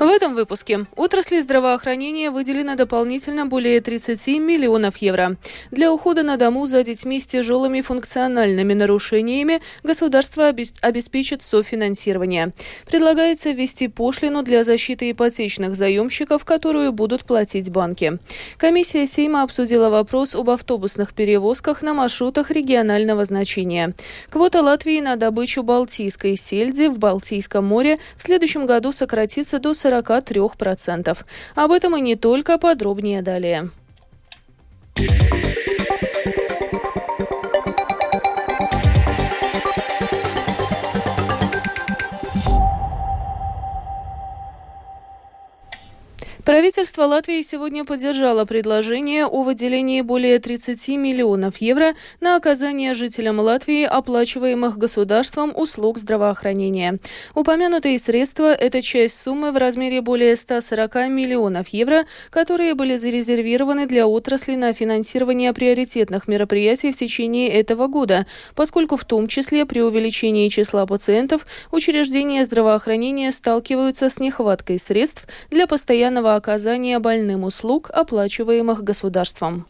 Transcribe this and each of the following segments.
В этом выпуске отрасли здравоохранения выделено дополнительно более 30 миллионов евро. Для ухода на дому за детьми с тяжелыми функциональными нарушениями государство обеспечит софинансирование. Предлагается ввести пошлину для защиты ипотечных заемщиков, которую будут платить банки. Комиссия Сейма обсудила вопрос об автобусных перевозках на маршрутах регионального значения. Квота Латвии на добычу балтийской сельди в Балтийском море в следующем году сократится до 40 43%. Об этом и не только, подробнее далее. Правительство Латвии сегодня поддержало предложение о выделении более 30 миллионов евро на оказание жителям Латвии оплачиваемых государством услуг здравоохранения. Упомянутые средства – это часть суммы в размере более 140 миллионов евро, которые были зарезервированы для отрасли на финансирование приоритетных мероприятий в течение этого года, поскольку в том числе при увеличении числа пациентов учреждения здравоохранения сталкиваются с нехваткой средств для постоянного оказания больным услуг, оплачиваемых государством.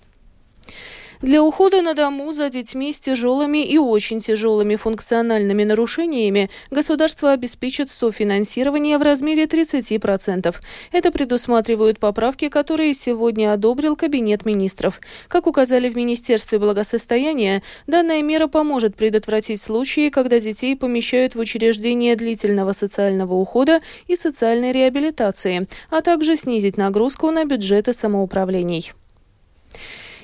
Для ухода на дому за детьми с тяжелыми и очень тяжелыми функциональными нарушениями государство обеспечит софинансирование в размере 30%. Это предусматривают поправки, которые сегодня одобрил Кабинет министров. Как указали в Министерстве благосостояния, данная мера поможет предотвратить случаи, когда детей помещают в учреждения длительного социального ухода и социальной реабилитации, а также снизить нагрузку на бюджеты самоуправлений.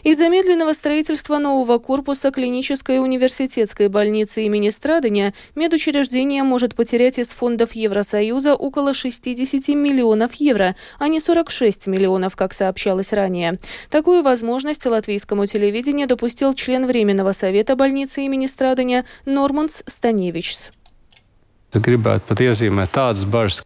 Из-за медленного строительства нового корпуса клинической университетской больницы имени Страдания медучреждение может потерять из фондов Евросоюза около 60 миллионов евро, а не 46 миллионов, как сообщалось ранее. Такую возможность латвийскому телевидению допустил член Временного совета больницы имени Страдания Норманс Станевичс.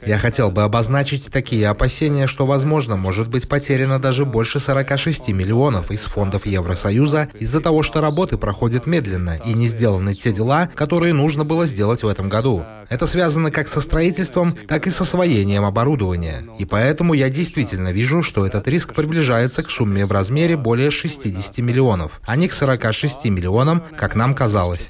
Я хотел бы обозначить такие опасения, что, возможно, может быть потеряно даже больше 46 миллионов из фондов Евросоюза из-за того, что работы проходят медленно и не сделаны те дела, которые нужно было сделать в этом году. Это связано как со строительством, так и с освоением оборудования. И поэтому я действительно вижу, что этот риск приближается к сумме в размере более 60 миллионов, а не к 46 миллионам, как нам казалось.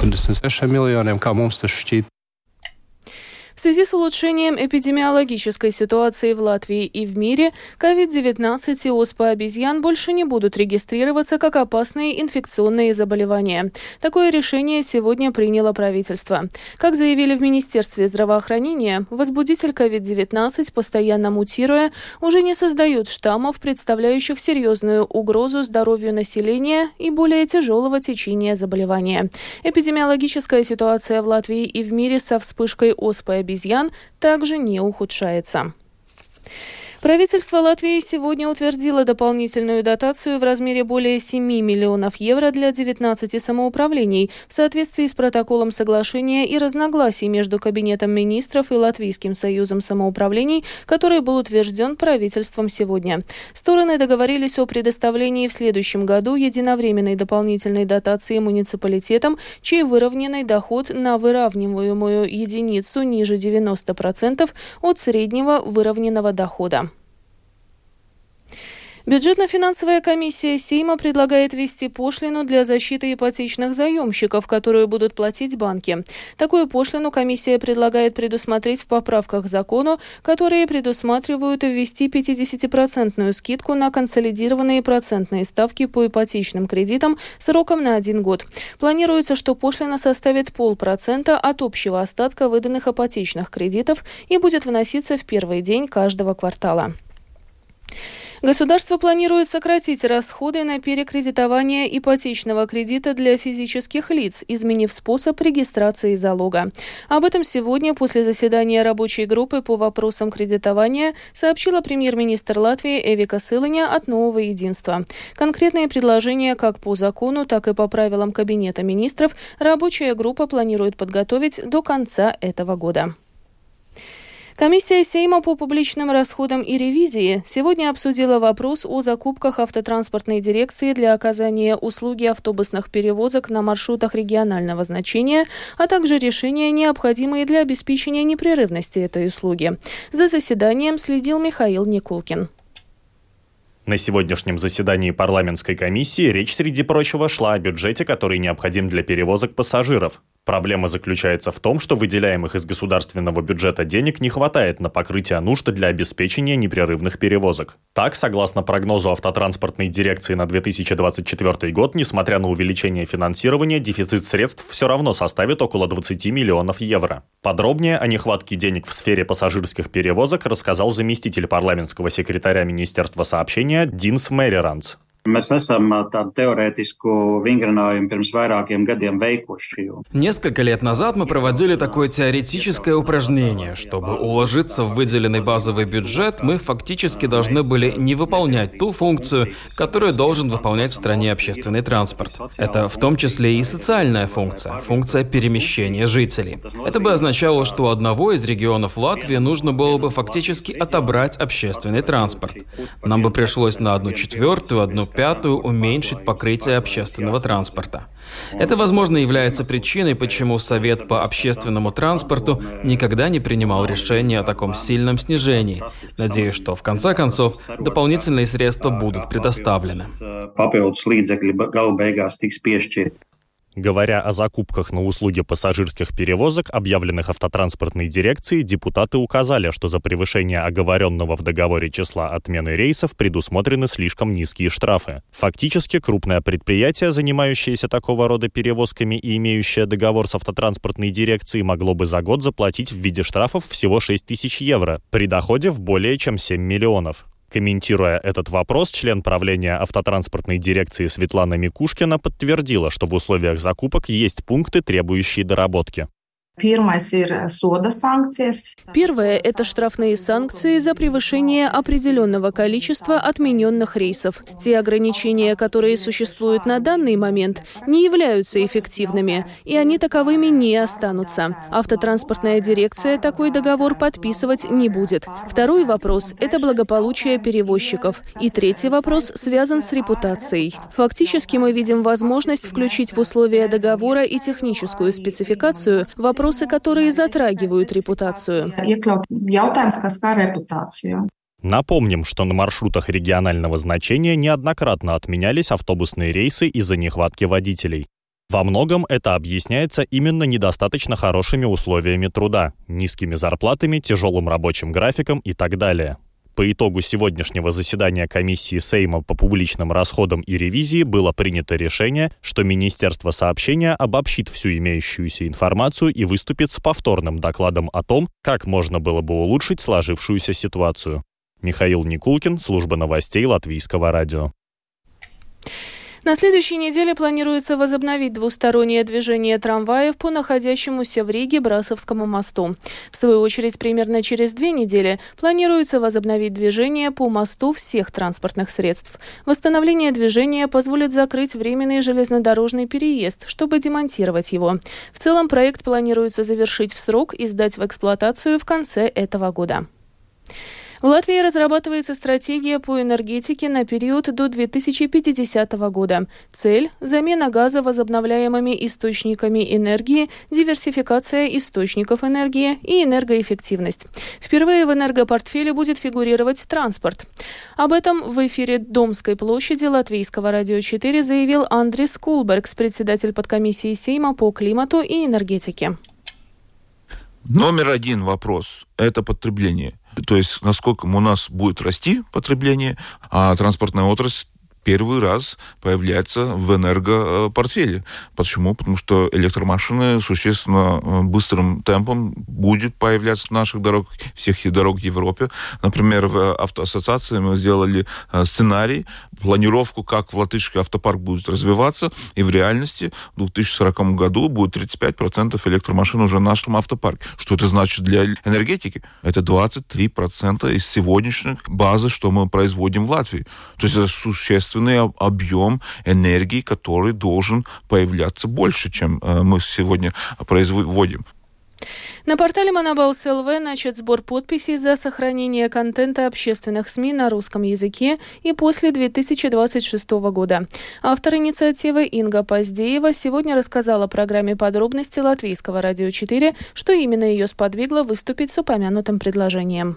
В связи с улучшением эпидемиологической ситуации в Латвии и в мире, COVID-19 и оспа обезьян больше не будут регистрироваться как опасные инфекционные заболевания. Такое решение сегодня приняло правительство. Как заявили в Министерстве здравоохранения, возбудитель COVID-19, постоянно мутируя, уже не создает штаммов, представляющих серьезную угрозу здоровью населения и более тяжелого течения заболевания. Эпидемиологическая ситуация в Латвии и в мире со вспышкой оспы обезьян обезьян также не ухудшается. Правительство Латвии сегодня утвердило дополнительную дотацию в размере более 7 миллионов евро для 19 самоуправлений в соответствии с протоколом соглашения и разногласий между Кабинетом министров и Латвийским союзом самоуправлений, который был утвержден правительством сегодня. Стороны договорились о предоставлении в следующем году единовременной дополнительной дотации муниципалитетам, чей выровненный доход на выравниваемую единицу ниже 90% от среднего выровненного дохода. Бюджетно-финансовая комиссия Сейма предлагает ввести пошлину для защиты ипотечных заемщиков, которую будут платить банки. Такую пошлину комиссия предлагает предусмотреть в поправках к закону, которые предусматривают ввести 50-процентную скидку на консолидированные процентные ставки по ипотечным кредитам сроком на один год. Планируется, что пошлина составит полпроцента от общего остатка выданных ипотечных кредитов и будет вноситься в первый день каждого квартала. Государство планирует сократить расходы на перекредитование ипотечного кредита для физических лиц, изменив способ регистрации залога. Об этом сегодня после заседания рабочей группы по вопросам кредитования сообщила премьер-министр Латвии Эвика Сылыня от «Нового единства». Конкретные предложения как по закону, так и по правилам Кабинета министров рабочая группа планирует подготовить до конца этого года. Комиссия Сейма по публичным расходам и ревизии сегодня обсудила вопрос о закупках автотранспортной дирекции для оказания услуги автобусных перевозок на маршрутах регионального значения, а также решения, необходимые для обеспечения непрерывности этой услуги. За заседанием следил Михаил Никулкин. На сегодняшнем заседании парламентской комиссии речь, среди прочего, шла о бюджете, который необходим для перевозок пассажиров. Проблема заключается в том, что выделяемых из государственного бюджета денег не хватает на покрытие нужд для обеспечения непрерывных перевозок. Так, согласно прогнозу автотранспортной дирекции на 2024 год, несмотря на увеличение финансирования, дефицит средств все равно составит около 20 миллионов евро. Подробнее о нехватке денег в сфере пассажирских перевозок рассказал заместитель парламентского секретаря Министерства сообщения Динс Мэриранс. Несколько лет назад мы проводили такое теоретическое упражнение. Чтобы уложиться в выделенный базовый бюджет, мы фактически должны были не выполнять ту функцию, которую должен выполнять в стране общественный транспорт. Это в том числе и социальная функция, функция перемещения жителей. Это бы означало, что одного из регионов Латвии нужно было бы фактически отобрать общественный транспорт. Нам бы пришлось на одну четвертую, одну пятую уменьшить покрытие общественного транспорта. Это, возможно, является причиной, почему Совет по общественному транспорту никогда не принимал решение о таком сильном снижении. Надеюсь, что в конце концов дополнительные средства будут предоставлены. Говоря о закупках на услуги пассажирских перевозок, объявленных автотранспортной дирекцией, депутаты указали, что за превышение оговоренного в договоре числа отмены рейсов предусмотрены слишком низкие штрафы. Фактически, крупное предприятие, занимающееся такого рода перевозками и имеющее договор с автотранспортной дирекцией, могло бы за год заплатить в виде штрафов всего 6 тысяч евро при доходе в более чем 7 миллионов. Комментируя этот вопрос, член правления автотранспортной дирекции Светлана Микушкина подтвердила, что в условиях закупок есть пункты, требующие доработки. Первое – это штрафные санкции за превышение определенного количества отмененных рейсов. Те ограничения, которые существуют на данный момент, не являются эффективными, и они таковыми не останутся. Автотранспортная дирекция такой договор подписывать не будет. Второй вопрос – это благополучие перевозчиков. И третий вопрос связан с репутацией. Фактически мы видим возможность включить в условия договора и техническую спецификацию вопрос вопросы, которые затрагивают репутацию. Напомним, что на маршрутах регионального значения неоднократно отменялись автобусные рейсы из-за нехватки водителей. Во многом это объясняется именно недостаточно хорошими условиями труда, низкими зарплатами, тяжелым рабочим графиком и так далее. По итогу сегодняшнего заседания комиссии Сейма по публичным расходам и ревизии было принято решение, что Министерство сообщения обобщит всю имеющуюся информацию и выступит с повторным докладом о том, как можно было бы улучшить сложившуюся ситуацию. Михаил Никулкин, служба новостей Латвийского радио. На следующей неделе планируется возобновить двустороннее движение трамваев по находящемуся в Риге Брасовскому мосту. В свою очередь, примерно через две недели планируется возобновить движение по мосту всех транспортных средств. Восстановление движения позволит закрыть временный железнодорожный переезд, чтобы демонтировать его. В целом проект планируется завершить в срок и сдать в эксплуатацию в конце этого года. В Латвии разрабатывается стратегия по энергетике на период до 2050 года. Цель – замена газа возобновляемыми источниками энергии, диверсификация источников энергии и энергоэффективность. Впервые в энергопортфеле будет фигурировать транспорт. Об этом в эфире Домской площади Латвийского радио 4 заявил Андрис Кулбергс, председатель подкомиссии Сейма по климату и энергетике. Номер один вопрос – это потребление. То есть, насколько у нас будет расти потребление, а транспортная отрасль первый раз появляется в энергопортфеле. Почему? Потому что электромашины существенно э, быстрым темпом будет появляться в наших дорогах, всех дорог Европе. Например, в автоассоциации мы сделали э, сценарий, планировку, как в латышский автопарк будет развиваться, и в реальности в 2040 году будет 35% электромашин уже в нашем автопарке. Что это значит для энергетики? Это 23% из сегодняшних базы, что мы производим в Латвии. То есть это существенно существенный объем энергии, который должен появляться больше, чем э, мы сегодня производим. На портале Монобалс ЛВ начат сбор подписей за сохранение контента общественных СМИ на русском языке и после 2026 года. Автор инициативы Инга Поздеева сегодня рассказала о программе подробности Латвийского радио 4, что именно ее сподвигло выступить с упомянутым предложением.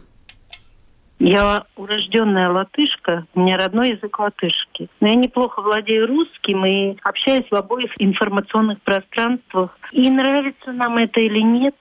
Я урожденная латышка, у меня родной язык латышский. Но я неплохо владею русским и общаюсь в обоих информационных пространствах. И нравится нам это или нет,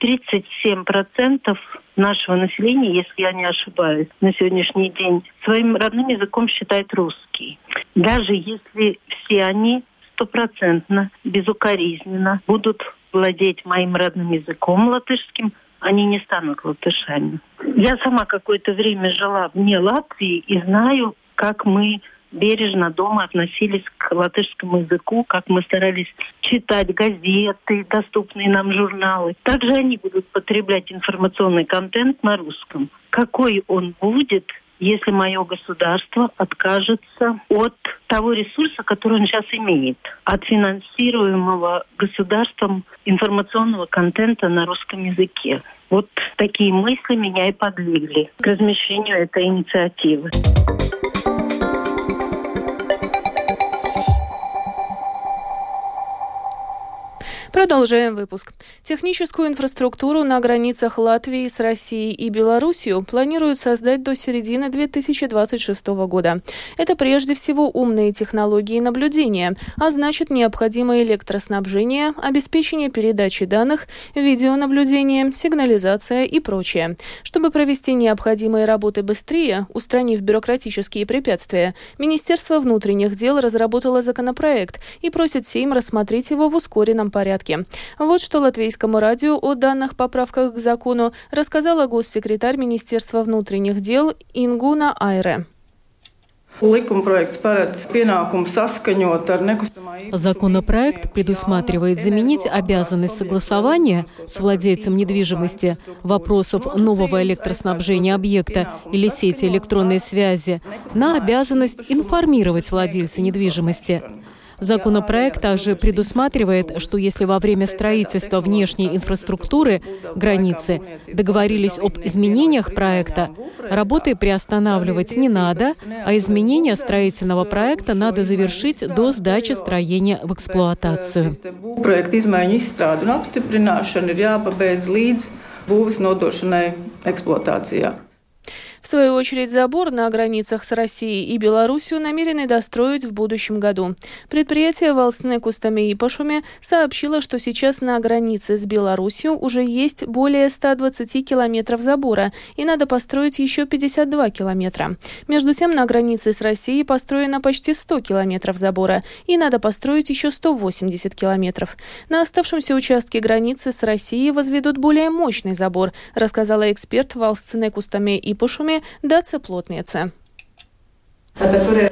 37% нашего населения, если я не ошибаюсь, на сегодняшний день своим родным языком считает русский. Даже если все они стопроцентно, безукоризненно будут владеть моим родным языком латышским, они не станут латышами. Я сама какое-то время жила вне Латвии и знаю, как мы бережно дома относились к латышскому языку, как мы старались читать газеты, доступные нам журналы. Также они будут потреблять информационный контент на русском. Какой он будет, если мое государство откажется от того ресурса, который он сейчас имеет, от финансируемого государством информационного контента на русском языке. Вот такие мысли меня и подвигли к размещению этой инициативы. Продолжаем выпуск. Техническую инфраструктуру на границах Латвии с Россией и Белоруссией планируют создать до середины 2026 года. Это прежде всего умные технологии наблюдения, а значит необходимое электроснабжение, обеспечение передачи данных, видеонаблюдение, сигнализация и прочее. Чтобы провести необходимые работы быстрее, устранив бюрократические препятствия, Министерство внутренних дел разработало законопроект и просит Сейм рассмотреть его в ускоренном порядке порядке. Вот что латвийскому радио о данных поправках к закону рассказала госсекретарь Министерства внутренних дел Ингуна Айре. Законопроект предусматривает заменить обязанность согласования с владельцем недвижимости вопросов нового электроснабжения объекта или сети электронной связи на обязанность информировать владельца недвижимости. Законопроект также предусматривает, что если во время строительства внешней инфраструктуры границы договорились об изменениях проекта, работы приостанавливать не надо, а изменения строительного проекта надо завершить до сдачи строения в эксплуатацию. Проект izstrādi un apstiprināšana ir jāpabeidz līdz būvis nodošanai eksploatācijā. В свою очередь, забор на границах с Россией и Белоруссией намерены достроить в будущем году. Предприятие Волснек Устаме и Пашуме сообщило, что сейчас на границе с Белоруссией уже есть более 120 километров забора, и надо построить еще 52 километра. Между тем, на границе с Россией построено почти 100 километров забора, и надо построить еще 180 километров. На оставшемся участке границы с Россией возведут более мощный забор, рассказала эксперт Волснек Устаме и Пашуме даться плотнице.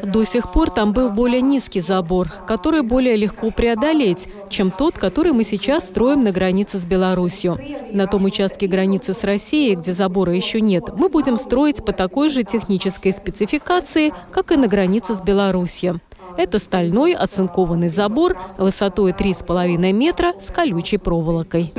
До сих пор там был более низкий забор, который более легко преодолеть, чем тот, который мы сейчас строим на границе с Беларусью. На том участке границы с Россией, где забора еще нет, мы будем строить по такой же технической спецификации, как и на границе с Беларусью. Это стальной оцинкованный забор высотой 3,5 метра с колючей проволокой.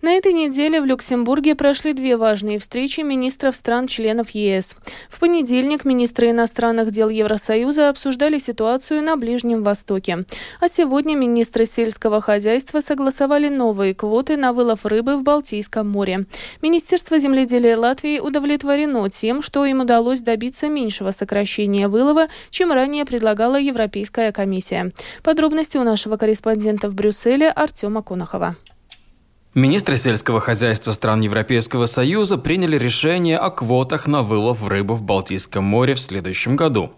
На этой неделе в Люксембурге прошли две важные встречи министров стран-членов ЕС. В понедельник министры иностранных дел Евросоюза обсуждали ситуацию на Ближнем Востоке. А сегодня министры сельского хозяйства согласовали новые квоты на вылов рыбы в Балтийском море. Министерство земледелия Латвии удовлетворено тем, что им удалось добиться меньшего сокращения вылова, чем ранее предлагала Европейская комиссия. Подробности у нашего корреспондента в Брюсселе Артема Конохова. Министры сельского хозяйства стран Европейского Союза приняли решение о квотах на вылов рыбы в Балтийском море в следующем году.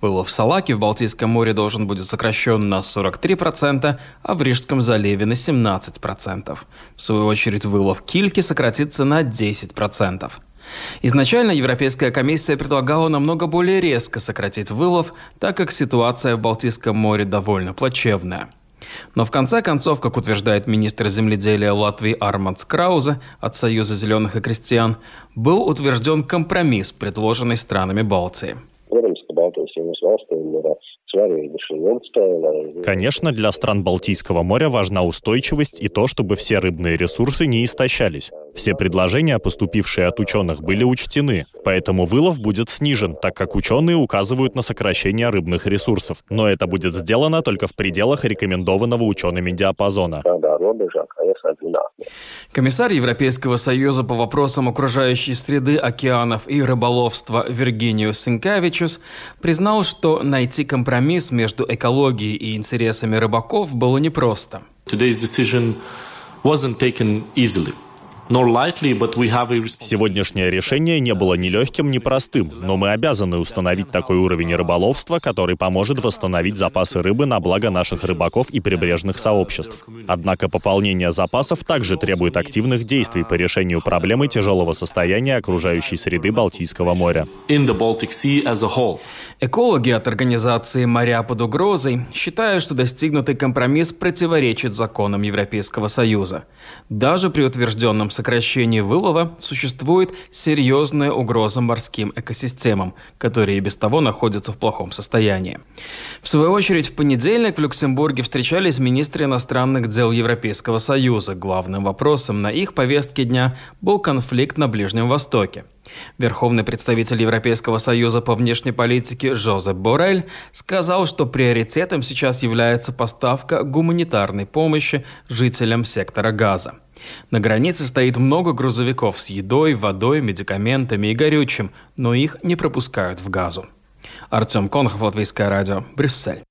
Вылов салаки в Балтийском море должен будет сокращен на 43%, а в Рижском заливе на 17%. В свою очередь вылов кильки сократится на 10%. Изначально Европейская комиссия предлагала намного более резко сократить вылов, так как ситуация в Балтийском море довольно плачевная – но в конце концов, как утверждает министр земледелия Латвии Армандс Краузе от Союза зеленых и крестьян, был утвержден компромисс, предложенный странами Балтии. Конечно, для стран Балтийского моря важна устойчивость и то, чтобы все рыбные ресурсы не истощались. Все предложения, поступившие от ученых, были учтены, поэтому вылов будет снижен, так как ученые указывают на сокращение рыбных ресурсов. Но это будет сделано только в пределах рекомендованного учеными диапазона. Комиссар Европейского Союза по вопросам окружающей среды, океанов и рыболовства Виргиниус Синкавичус признал, что найти компромисс между экологией и интересами рыбаков было непросто. Today's decision wasn't taken easily. Сегодняшнее решение не было ни легким, ни простым, но мы обязаны установить такой уровень рыболовства, который поможет восстановить запасы рыбы на благо наших рыбаков и прибрежных сообществ. Однако пополнение запасов также требует активных действий по решению проблемы тяжелого состояния окружающей среды Балтийского моря. Экологи от организации «Моря под угрозой» считают, что достигнутый компромисс противоречит законам Европейского Союза. Даже при утвержденном сокращении вылова существует серьезная угроза морским экосистемам, которые и без того находятся в плохом состоянии. В свою очередь, в понедельник в Люксембурге встречались министры иностранных дел Европейского Союза. Главным вопросом на их повестке дня был конфликт на Ближнем Востоке. Верховный представитель Европейского союза по внешней политике Жозеп Борель сказал, что приоритетом сейчас является поставка гуманитарной помощи жителям сектора Газа. На границе стоит много грузовиков с едой, водой, медикаментами и горючим, но их не пропускают в газу. Артем Конхов, Латвийское радио, Брюссель.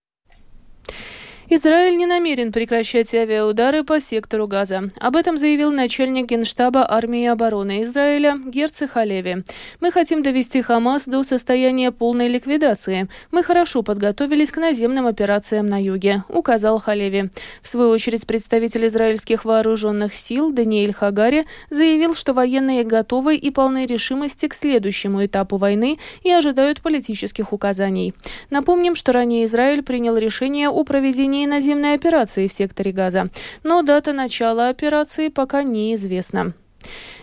Израиль не намерен прекращать авиаудары по сектору Газа. Об этом заявил начальник генштаба армии обороны Израиля Герци Халеви. «Мы хотим довести Хамас до состояния полной ликвидации. Мы хорошо подготовились к наземным операциям на юге», — указал Халеви. В свою очередь представитель израильских вооруженных сил Даниэль Хагари заявил, что военные готовы и полны решимости к следующему этапу войны и ожидают политических указаний. Напомним, что ранее Израиль принял решение о проведении проведении наземной операции в секторе Газа, но дата начала операции пока неизвестна.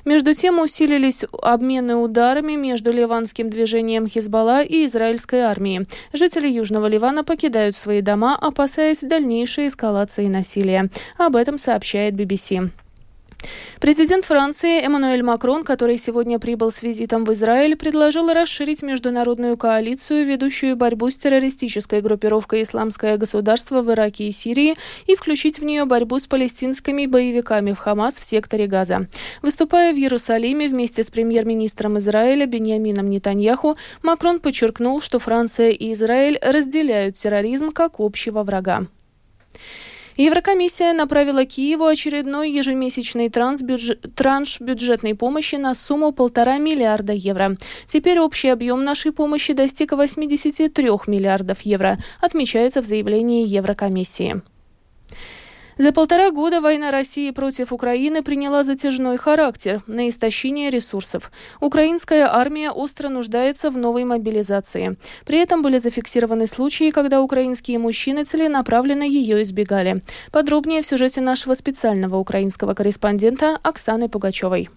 Между тем усилились обмены ударами между ливанским движением Хизбалла и израильской армией. Жители Южного Ливана покидают свои дома, опасаясь дальнейшей эскалации насилия. Об этом сообщает BBC. Президент Франции Эммануэль Макрон, который сегодня прибыл с визитом в Израиль, предложил расширить международную коалицию, ведущую борьбу с террористической группировкой «Исламское государство» в Ираке и Сирии, и включить в нее борьбу с палестинскими боевиками в Хамас в секторе Газа. Выступая в Иерусалиме вместе с премьер-министром Израиля Беньямином Нетаньяху, Макрон подчеркнул, что Франция и Израиль разделяют терроризм как общего врага. Еврокомиссия направила Киеву очередной ежемесячный трансбюджет, транш бюджетной помощи на сумму полтора миллиарда евро. Теперь общий объем нашей помощи достиг 83 миллиардов евро, отмечается в заявлении Еврокомиссии. За полтора года война России против Украины приняла затяжной характер на истощение ресурсов. Украинская армия остро нуждается в новой мобилизации. При этом были зафиксированы случаи, когда украинские мужчины целенаправленно ее избегали. Подробнее в сюжете нашего специального украинского корреспондента Оксаны Пугачевой.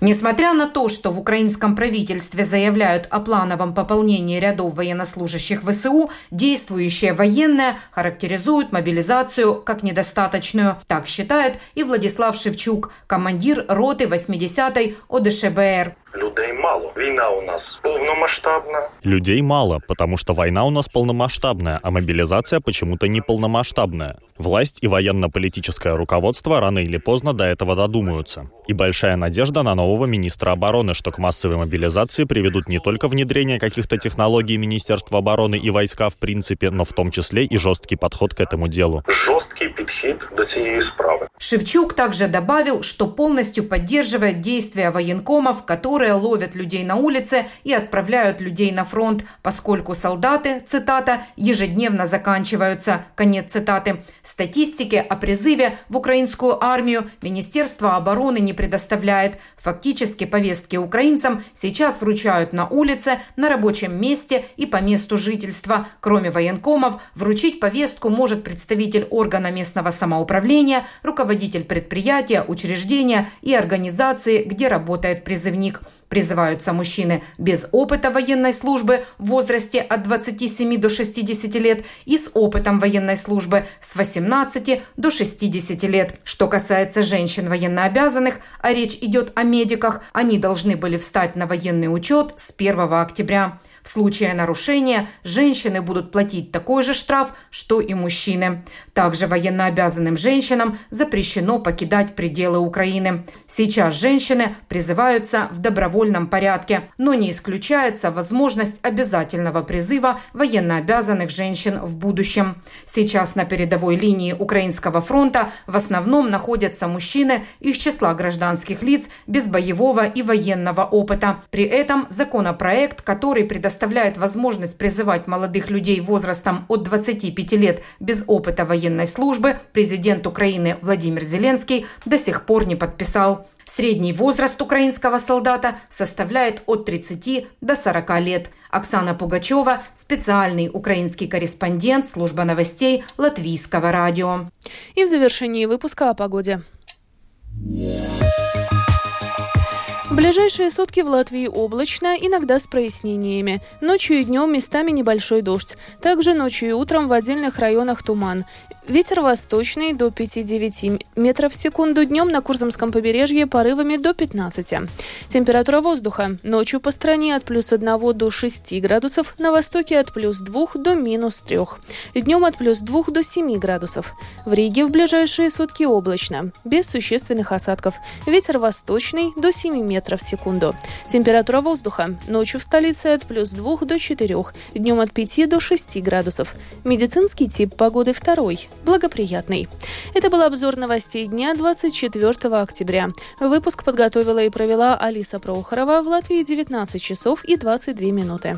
Несмотря на то, что в украинском правительстве заявляют о плановом пополнении рядов военнослужащих ВСУ, действующие военные характеризуют мобилизацию как недостаточную. Так считает и Владислав Шевчук, командир роты 80-й ОДШБР Людей мало. Війна у нас полномасштабна. Людей мало, потому что война у нас полномасштабная, а мобилизация почему-то не полномасштабная. Власть и военно-политическое руководство рано или поздно до этого додумаются. И большая надежда на нового министра обороны, что к массовой мобилизации приведут не только внедрение каких-то технологий Министерства обороны и войска в принципе, но в том числе и жесткий подход к этому делу. Жесткий подход до цієї справы. Шевчук также добавил, что полностью поддерживает действия военкомов, которые ловят людей на улице и отправляют людей на фронт, поскольку солдаты, цитата, ежедневно заканчиваются, конец цитаты. Статистики о призыве в украинскую армию Министерство обороны не предоставляет. Фактически повестки украинцам сейчас вручают на улице, на рабочем месте и по месту жительства. Кроме военкомов, вручить повестку может представитель органа местного самоуправления, руководитель предприятия, учреждения и организации, где работает призывник – Призываются мужчины без опыта военной службы в возрасте от 27 до 60 лет и с опытом военной службы с 18 до 60 лет. Что касается женщин военнообязанных, а речь идет о медиках, они должны были встать на военный учет с 1 октября. В случае нарушения женщины будут платить такой же штраф, что и мужчины. Также военнообязанным женщинам запрещено покидать пределы Украины. Сейчас женщины призываются в добровольном порядке, но не исключается возможность обязательного призыва военнообязанных женщин в будущем. Сейчас на передовой линии Украинского фронта в основном находятся мужчины из числа гражданских лиц без боевого и военного опыта. При этом законопроект, который предоставляет предоставляет возможность призывать молодых людей возрастом от 25 лет без опыта военной службы, президент Украины Владимир Зеленский до сих пор не подписал. Средний возраст украинского солдата составляет от 30 до 40 лет. Оксана Пугачева, специальный украинский корреспондент служба новостей Латвийского радио. И в завершении выпуска о погоде. Ближайшие сутки в Латвии облачно, иногда с прояснениями. Ночью и днем местами небольшой дождь. Также ночью и утром в отдельных районах туман. Ветер восточный до 5-9 метров в секунду, днем на Курзамском побережье порывами до 15. Температура воздуха. Ночью по стране от плюс 1 до 6 градусов, на востоке от плюс 2 до минус 3. Днем от плюс 2 до 7 градусов. В Риге в ближайшие сутки облачно, без существенных осадков. Ветер восточный до 7 метров в секунду. Температура воздуха. Ночью в столице от плюс 2 до 4, днем от 5 до 6 градусов. Медицинский тип погоды второй благоприятный. Это был обзор новостей дня 24 октября. Выпуск подготовила и провела Алиса Прохорова в Латвии 19 часов и 22 минуты.